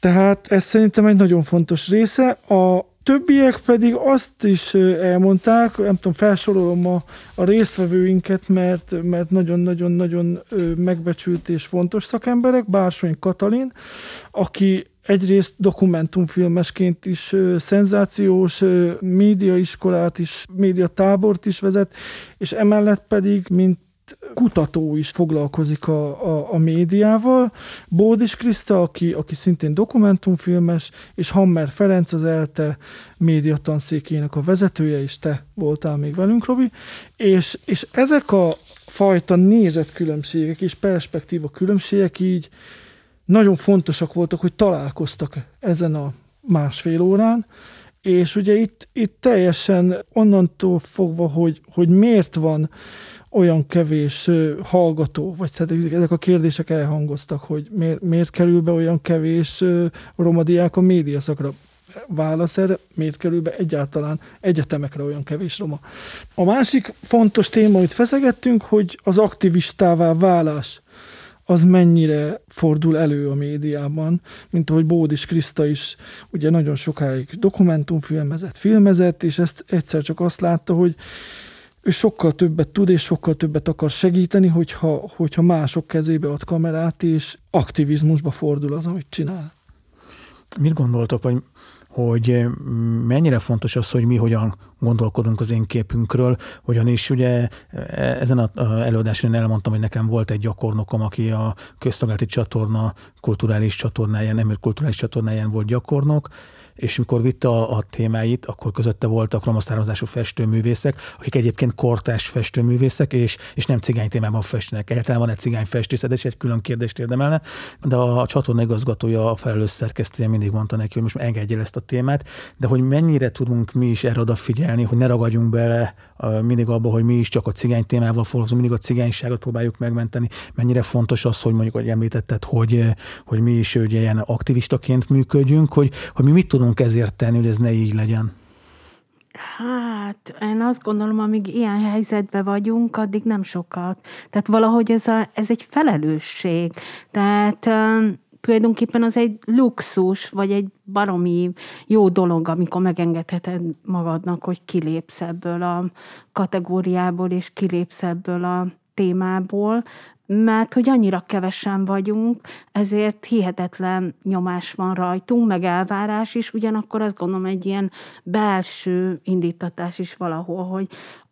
Tehát ez szerintem egy nagyon fontos része. A többiek pedig azt is elmondták, nem tudom, felsorolom a, a résztvevőinket, mert, mert nagyon-nagyon-nagyon megbecsült és fontos szakemberek. Bársony Katalin, aki egyrészt dokumentumfilmesként is szenzációs médiaiskolát is, médiatábort is vezet, és emellett pedig, mint kutató is foglalkozik a, a, a médiával. Bódis Kriszta, aki, aki szintén dokumentumfilmes, és Hammer Ferenc az ELTE médiatanszékének a vezetője, és te voltál még velünk, Robi. És, és ezek a fajta nézetkülönbségek és perspektíva különbségek így nagyon fontosak voltak, hogy találkoztak ezen a másfél órán, és ugye itt, itt teljesen onnantól fogva, hogy, hogy miért van olyan kevés hallgató, vagy tehát ezek a kérdések elhangoztak, hogy miért, miért kerül be olyan kevés romadiák a médiaszakra. Válasz erre, miért kerül be egyáltalán egyetemekre olyan kevés roma. A másik fontos téma, amit feszegettünk, hogy az aktivistává válás az mennyire fordul elő a médiában, mint ahogy Bódis Kriszta is ugye nagyon sokáig dokumentumfilmezett, filmezett, és ezt egyszer csak azt látta, hogy ő sokkal többet tud, és sokkal többet akar segíteni, hogyha, hogyha mások kezébe ad kamerát, és aktivizmusba fordul az, amit csinál. Mit gondoltok, hogy, hogy mennyire fontos az, hogy mi hogyan gondolkodunk az én képünkről, ugyanis ugye ezen az előadáson elmondtam, hogy nekem volt egy gyakornokom, aki a közszolgálati csatorna kulturális csatornáján, nem kulturális csatornáján volt gyakornok, és mikor vitte a, a témáit, akkor közötte voltak romaszározású festőművészek, akik egyébként kortás festőművészek, és, és nem cigány témában festenek. Egyáltalán van egy cigány festészet, és egy külön kérdést érdemelne, de a, a csatorna igazgatója, a felelős szerkesztője mindig mondta neki, hogy most engedje ezt a témát, de hogy mennyire tudunk mi is erre odafigyelni, hogy ne ragadjunk bele mindig abba, hogy mi is csak a cigány témával foglalkozunk, mindig a cigányságot próbáljuk megmenteni. Mennyire fontos az, hogy mondjuk, hogy említetted, hogy, hogy mi is ugye, ilyen aktivistaként működjünk, hogy, hogy mi mit tudunk ezért tenni, hogy ez ne így legyen. Hát, én azt gondolom, amíg ilyen helyzetben vagyunk, addig nem sokat. Tehát valahogy ez, a, ez egy felelősség. Tehát tulajdonképpen az egy luxus, vagy egy baromi jó dolog, amikor megengedheted magadnak, hogy kilépsz ebből a kategóriából, és kilépsz ebből a témából, mert hogy annyira kevesen vagyunk, ezért hihetetlen nyomás van rajtunk, meg elvárás is, ugyanakkor azt gondolom egy ilyen belső indítatás is valahol, hogy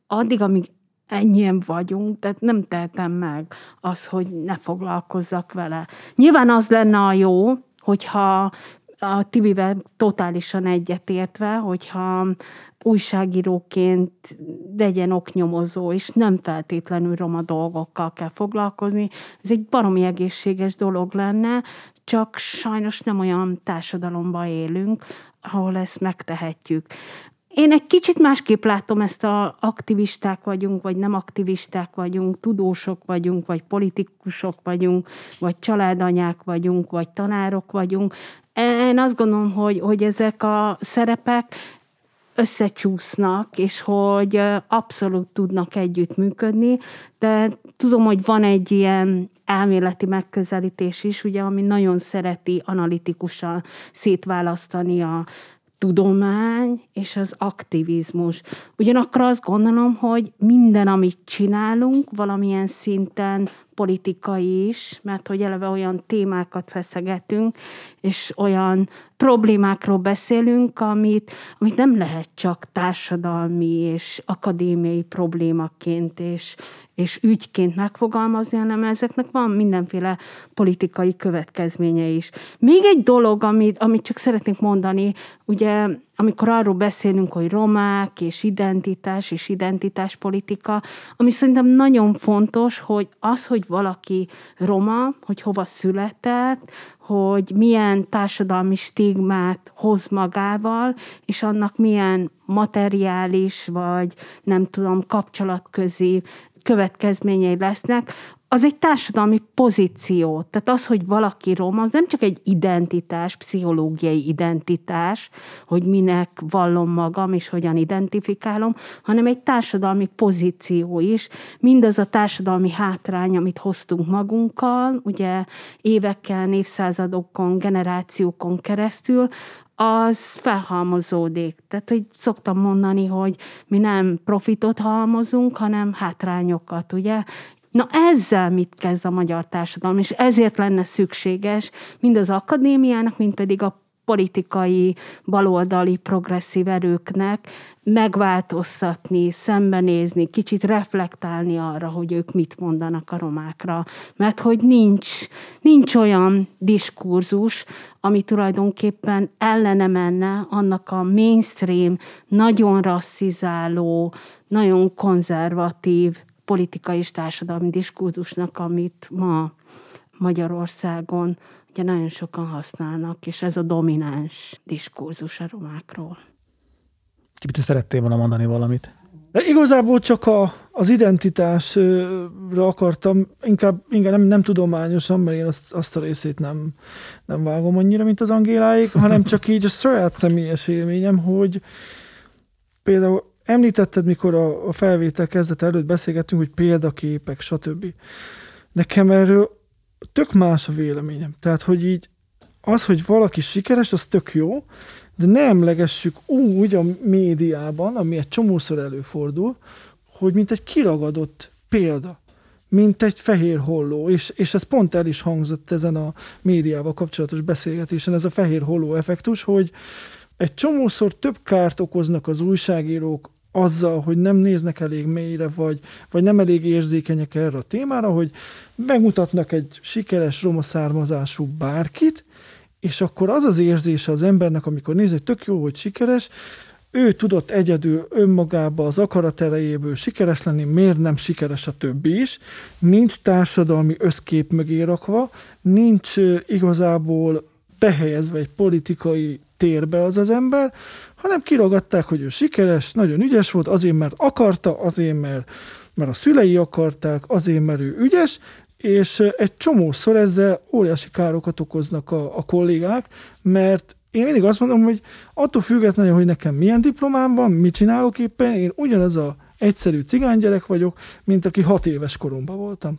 addig, amíg ennyien vagyunk, tehát nem tehetem meg az, hogy ne foglalkozzak vele. Nyilván az lenne a jó, hogyha a Tibivel totálisan egyetértve, hogyha újságíróként legyen oknyomozó, és nem feltétlenül roma dolgokkal kell foglalkozni. Ez egy baromi egészséges dolog lenne, csak sajnos nem olyan társadalomban élünk, ahol ezt megtehetjük. Én egy kicsit másképp látom ezt a aktivisták vagyunk, vagy nem aktivisták vagyunk, tudósok vagyunk, vagy politikusok vagyunk, vagy családanyák vagyunk, vagy tanárok vagyunk. Én azt gondolom, hogy, hogy ezek a szerepek összecsúsznak, és hogy abszolút tudnak együttműködni, de tudom, hogy van egy ilyen elméleti megközelítés is, ugye, ami nagyon szereti analitikusan szétválasztani a tudomány és az aktivizmus. Ugyanakkor azt gondolom, hogy minden, amit csinálunk, valamilyen szinten politikai is, mert hogy eleve olyan témákat feszegetünk, és olyan problémákról beszélünk, amit, amit nem lehet csak társadalmi és akadémiai problémaként és, és ügyként megfogalmazni, hanem ezeknek van mindenféle politikai következménye is. Még egy dolog, amit, amit csak szeretnék mondani, ugye amikor arról beszélünk, hogy romák és identitás és identitáspolitika, ami szerintem nagyon fontos, hogy az, hogy valaki roma, hogy hova született, hogy milyen társadalmi stigmát hoz magával, és annak milyen materiális, vagy nem tudom, kapcsolatközi következményei lesznek, az egy társadalmi pozíció. Tehát az, hogy valaki roma, az nem csak egy identitás, pszichológiai identitás, hogy minek vallom magam, és hogyan identifikálom, hanem egy társadalmi pozíció is. Mindaz a társadalmi hátrány, amit hoztunk magunkkal, ugye évekkel, évszázadokon, generációkon keresztül, az felhalmozódik. Tehát, hogy szoktam mondani, hogy mi nem profitot halmozunk, hanem hátrányokat, ugye? Na ezzel mit kezd a magyar társadalom, és ezért lenne szükséges mind az akadémiának, mind pedig a politikai, baloldali, progresszív erőknek megváltoztatni, szembenézni, kicsit reflektálni arra, hogy ők mit mondanak a romákra. Mert hogy nincs, nincs olyan diskurzus, ami tulajdonképpen ellene menne annak a mainstream, nagyon rasszizáló, nagyon konzervatív politikai és társadalmi diskurzusnak, amit ma Magyarországon ugye nagyon sokan használnak, és ez a domináns diskurzus a romákról. Te szerettél volna mondani valamit? De igazából csak a, az identitásra akartam, inkább, inkább nem, nem tudományosan, mert én azt, azt a részét nem, nem vágom annyira, mint az Angéláik, hanem csak így a saját személyes élményem, hogy például Említetted, mikor a, a felvétel kezdet előtt beszélgettünk, hogy példaképek, stb. Nekem erről tök más a véleményem. Tehát, hogy így az, hogy valaki sikeres, az tök jó, de ne emlegessük úgy a médiában, ami egy csomószor előfordul, hogy mint egy kiragadott példa, mint egy fehér holló, és, és ez pont el is hangzott ezen a médiával kapcsolatos beszélgetésen, ez a fehér holló effektus, hogy egy csomószor több kárt okoznak az újságírók azzal, hogy nem néznek elég mélyre, vagy, vagy nem elég érzékenyek erre a témára, hogy megmutatnak egy sikeres roma származású bárkit, és akkor az az érzése az embernek, amikor néz, hogy tök jó, hogy sikeres, ő tudott egyedül önmagába az akarat erejéből sikeres lenni, miért nem sikeres a többi is, nincs társadalmi összkép mögé rakva, nincs igazából behelyezve egy politikai térbe az az ember, hanem kirogatták, hogy ő sikeres, nagyon ügyes volt, azért, mert akarta, azért, mert, mert a szülei akarták, azért, mert ő ügyes, és egy csomószor ezzel óriási károkat okoznak a, a kollégák, mert én mindig azt mondom, hogy attól függetlenül, hogy nekem milyen diplomám van, mit csinálok éppen, én ugyanaz a egyszerű cigánygyerek vagyok, mint aki hat éves koromban voltam.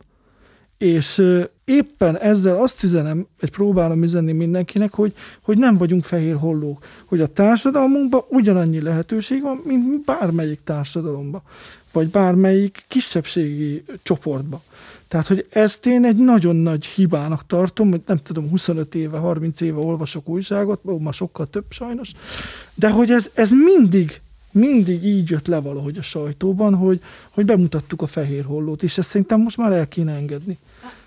És éppen ezzel azt üzenem, vagy próbálom üzenni mindenkinek, hogy, hogy nem vagyunk fehér hollók, hogy a társadalmunkban ugyanannyi lehetőség van, mint bármelyik társadalomba, vagy bármelyik kisebbségi csoportba. Tehát, hogy ezt én egy nagyon nagy hibának tartom, hogy nem tudom, 25 éve, 30 éve olvasok újságot, ma sokkal több sajnos, de hogy ez, ez mindig mindig így jött le valahogy a sajtóban, hogy, hogy bemutattuk a fehér hollót, és ezt szerintem most már el kéne engedni.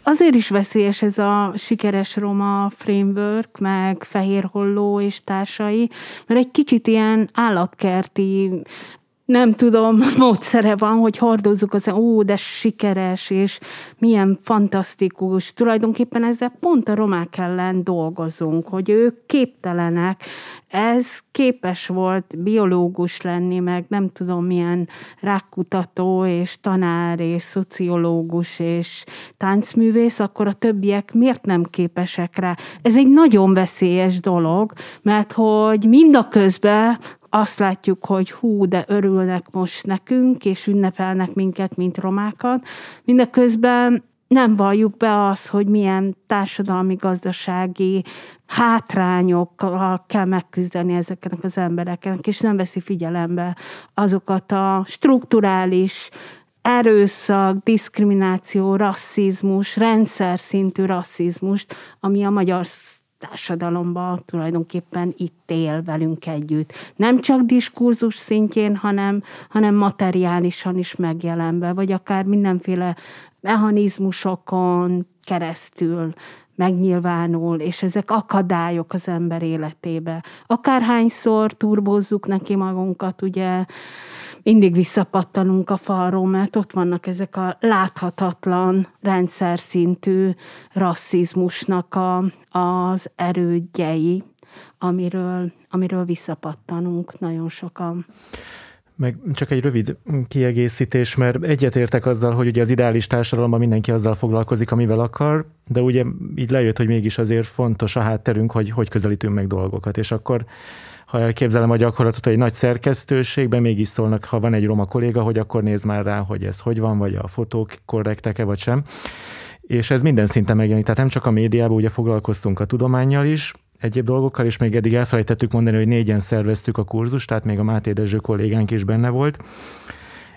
Azért is veszélyes ez a sikeres roma framework, meg fehér holló és társai, mert egy kicsit ilyen állatkerti nem tudom, <laughs> módszere van, hogy hordozzuk az, ó, de sikeres, és milyen fantasztikus. Tulajdonképpen ezzel pont a romák ellen dolgozunk, hogy ők képtelenek. Ez képes volt biológus lenni, meg nem tudom milyen rákkutató, és tanár, és szociológus, és táncművész, akkor a többiek miért nem képesek rá? Ez egy nagyon veszélyes dolog, mert hogy mind a közben azt látjuk, hogy hú, de örülnek most nekünk, és ünnepelnek minket, mint romákat. Mindeközben nem valljuk be azt, hogy milyen társadalmi, gazdasági hátrányokkal kell megküzdeni ezeknek az embereknek, és nem veszi figyelembe azokat a strukturális erőszak, diszkrimináció, rasszizmus, rendszer szintű rasszizmust, ami a magyar társadalomban tulajdonképpen itt él velünk együtt. Nem csak diskurzus szintjén, hanem, hanem materiálisan is megjelenve, vagy akár mindenféle mechanizmusokon keresztül megnyilvánul, és ezek akadályok az ember életébe. Akárhányszor turbózzuk neki magunkat, ugye mindig visszapattanunk a falról, mert ott vannak ezek a láthatatlan, rendszer szintű rasszizmusnak a, az erődjei, amiről, amiről visszapattanunk nagyon sokan. Meg csak egy rövid kiegészítés, mert egyetértek azzal, hogy ugye az ideális társadalomban mindenki azzal foglalkozik, amivel akar, de ugye így lejött, hogy mégis azért fontos a hátterünk, hogy hogy közelítünk meg dolgokat, és akkor ha elképzelem a gyakorlatot, hogy egy nagy szerkesztőségben mégis szólnak, ha van egy roma kolléga, hogy akkor néz már rá, hogy ez hogy van, vagy a fotók korrektek-e, vagy sem. És ez minden szinten megjelenik. Tehát nem csak a médiában, ugye foglalkoztunk a tudományjal is, egyéb dolgokkal, és még eddig elfelejtettük mondani, hogy négyen szerveztük a kurzust, tehát még a Máté Dezső kollégánk is benne volt.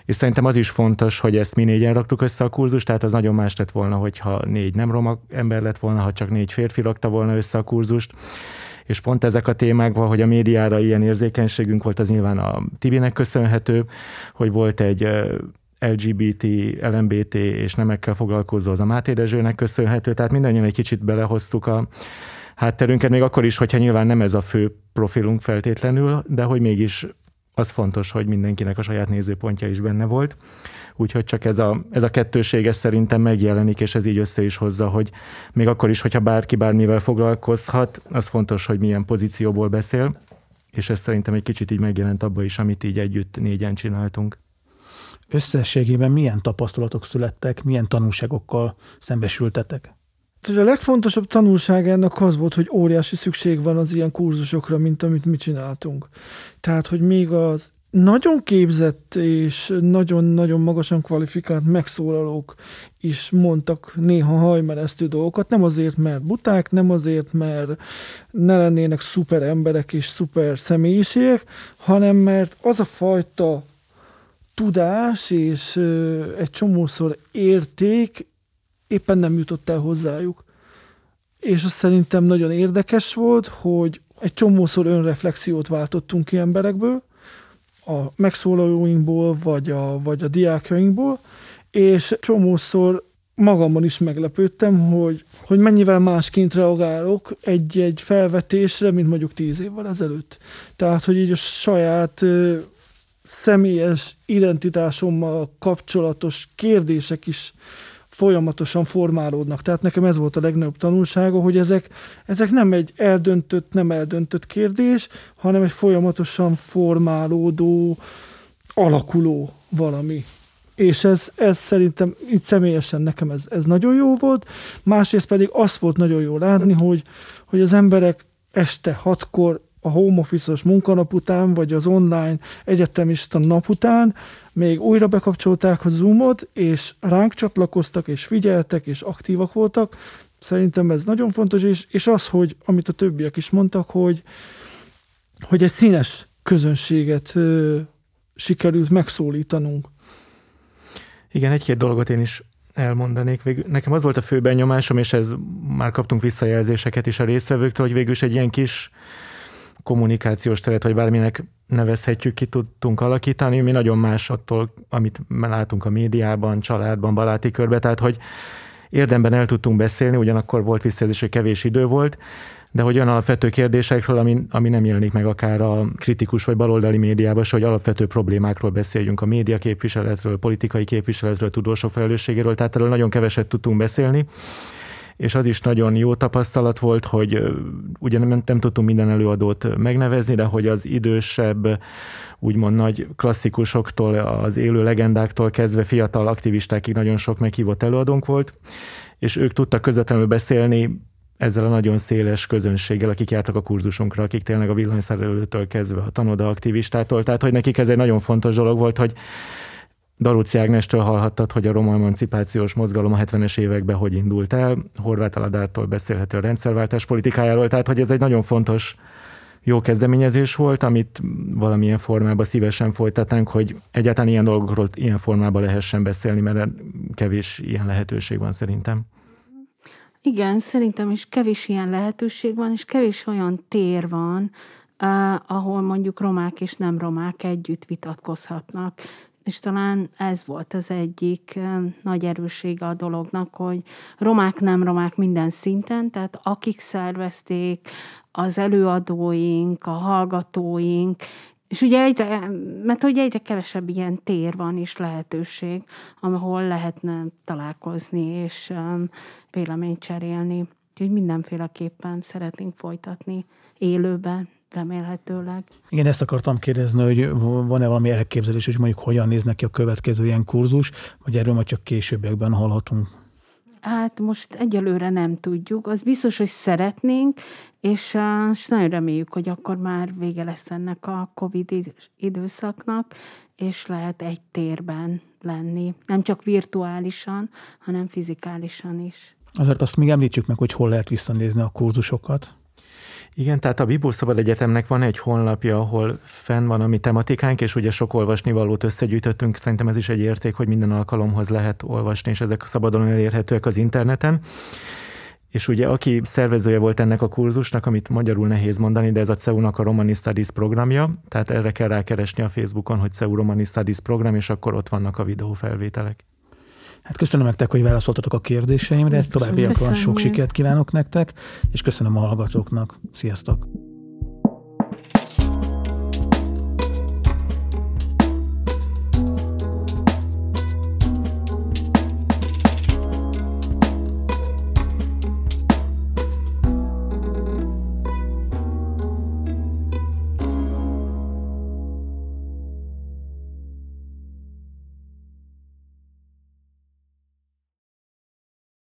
És szerintem az is fontos, hogy ezt mi négyen raktuk össze a kurzust, tehát az nagyon más lett volna, hogyha négy nem roma ember lett volna, ha csak négy férfi rakta volna össze a kurzust és pont ezek a témák, hogy a médiára ilyen érzékenységünk volt, az nyilván a Tibinek köszönhető, hogy volt egy LGBT, LMBT és nemekkel foglalkozó az a Máté Dezsőnek köszönhető, tehát mindannyian egy kicsit belehoztuk a hátterünket, még akkor is, hogyha nyilván nem ez a fő profilunk feltétlenül, de hogy mégis az fontos, hogy mindenkinek a saját nézőpontja is benne volt. Úgyhogy csak ez a, ez a kettőség ez szerintem megjelenik, és ez így össze is hozza, hogy még akkor is, hogyha bárki bármivel foglalkozhat, az fontos, hogy milyen pozícióból beszél, és ez szerintem egy kicsit így megjelent abban is, amit így együtt négyen csináltunk. Összességében milyen tapasztalatok születtek, milyen tanulságokkal szembesültetek? A legfontosabb tanulság ennek az volt, hogy óriási szükség van az ilyen kurzusokra, mint amit mi csináltunk. Tehát, hogy még az nagyon képzett és nagyon-nagyon magasan kvalifikált megszólalók is mondtak néha hajmeresztő dolgokat, nem azért, mert buták, nem azért, mert ne lennének szuper emberek és szuper személyiségek, hanem mert az a fajta tudás és egy csomószor érték éppen nem jutott el hozzájuk. És azt szerintem nagyon érdekes volt, hogy egy csomószor önreflexiót váltottunk ki emberekből, a megszólalóinkból, vagy a, vagy a diákjainkból, és csomószor magamon is meglepődtem, hogy, hogy mennyivel másként reagálok egy-egy felvetésre, mint mondjuk tíz évvel ezelőtt. Tehát, hogy így a saját ö, személyes identitásommal kapcsolatos kérdések is folyamatosan formálódnak. Tehát nekem ez volt a legnagyobb tanulsága, hogy ezek, ezek nem egy eldöntött, nem eldöntött kérdés, hanem egy folyamatosan formálódó, alakuló valami. És ez, ez szerintem itt személyesen nekem ez, ez nagyon jó volt. Másrészt pedig azt volt nagyon jó látni, hogy, hogy az emberek este hatkor a home office-os munkanap után, vagy az online egyetemista nap után még újra bekapcsolták a Zoomot, és ránk csatlakoztak, és figyeltek, és aktívak voltak. Szerintem ez nagyon fontos, és, és az, hogy amit a többiek is mondtak, hogy, hogy egy színes közönséget ö, sikerült megszólítanunk. Igen, egy-két dolgot én is elmondanék. Végül, nekem az volt a fő benyomásom, és ez már kaptunk visszajelzéseket is a résztvevőktől, hogy végül is egy ilyen kis kommunikációs teret, vagy bárminek nevezhetjük, ki tudtunk alakítani, mi nagyon más attól, amit látunk a médiában, családban, baláti körbe, tehát hogy érdemben el tudtunk beszélni, ugyanakkor volt visszajelzés, hogy kevés idő volt, de hogy olyan alapvető kérdésekről, ami, ami nem jelenik meg akár a kritikus vagy baloldali médiában, hogy alapvető problémákról beszéljünk, a média képviseletről, politikai képviseletről, tudósok felelősségéről, tehát erről nagyon keveset tudtunk beszélni és az is nagyon jó tapasztalat volt, hogy ugye nem, nem tudtunk minden előadót megnevezni, de hogy az idősebb, úgymond nagy klasszikusoktól, az élő legendáktól kezdve fiatal aktivistákig nagyon sok meghívott előadónk volt, és ők tudtak közvetlenül beszélni ezzel a nagyon széles közönséggel, akik jártak a kurzusunkra, akik tényleg a villanyszerelőtől kezdve a tanoda aktivistától, tehát hogy nekik ez egy nagyon fontos dolog volt, hogy Daruci Ágnestől hallhattad, hogy a roma emancipációs mozgalom a 70-es években hogy indult el, Horváth Aladártól beszélhető a rendszerváltás politikájáról, tehát hogy ez egy nagyon fontos jó kezdeményezés volt, amit valamilyen formában szívesen folytatnánk, hogy egyáltalán ilyen dolgokról ilyen formában lehessen beszélni, mert kevés ilyen lehetőség van szerintem. Igen, szerintem is kevés ilyen lehetőség van, és kevés olyan tér van, Uh, ahol mondjuk romák és nem romák együtt vitatkozhatnak. És talán ez volt az egyik nagy erőssége a dolognak, hogy romák, nem romák minden szinten, tehát akik szervezték, az előadóink, a hallgatóink, és ugye egyre, mert hogy egyre kevesebb ilyen tér van és lehetőség, ahol lehetne találkozni és véleményt cserélni. Úgyhogy mindenféleképpen szeretnénk folytatni élőben, remélhetőleg. Igen, ezt akartam kérdezni, hogy van-e valami elképzelés, hogy mondjuk hogyan néz neki a következő ilyen kurzus, vagy erről majd csak későbbiekben hallhatunk? Hát most egyelőre nem tudjuk. Az biztos, hogy szeretnénk, és, és nagyon reméljük, hogy akkor már vége lesz ennek a COVID időszaknak, és lehet egy térben lenni. Nem csak virtuálisan, hanem fizikálisan is. Azért azt még említjük meg, hogy hol lehet visszanézni a kurzusokat. Igen, tehát a Bibó Szabad Egyetemnek van egy honlapja, ahol fenn van a mi tematikánk, és ugye sok olvasnivalót összegyűjtöttünk. Szerintem ez is egy érték, hogy minden alkalomhoz lehet olvasni, és ezek szabadon elérhetőek az interneten. És ugye aki szervezője volt ennek a kurzusnak, amit magyarul nehéz mondani, de ez a CEU-nak a Romani Studies programja, tehát erre kell rákeresni a Facebookon, hogy CEU Romani Studies program, és akkor ott vannak a videófelvételek. Hát köszönöm nektek, hogy válaszoltatok a kérdéseimre, továbbiakban sok sikert kívánok nektek, és köszönöm a hallgatóknak. Sziasztok!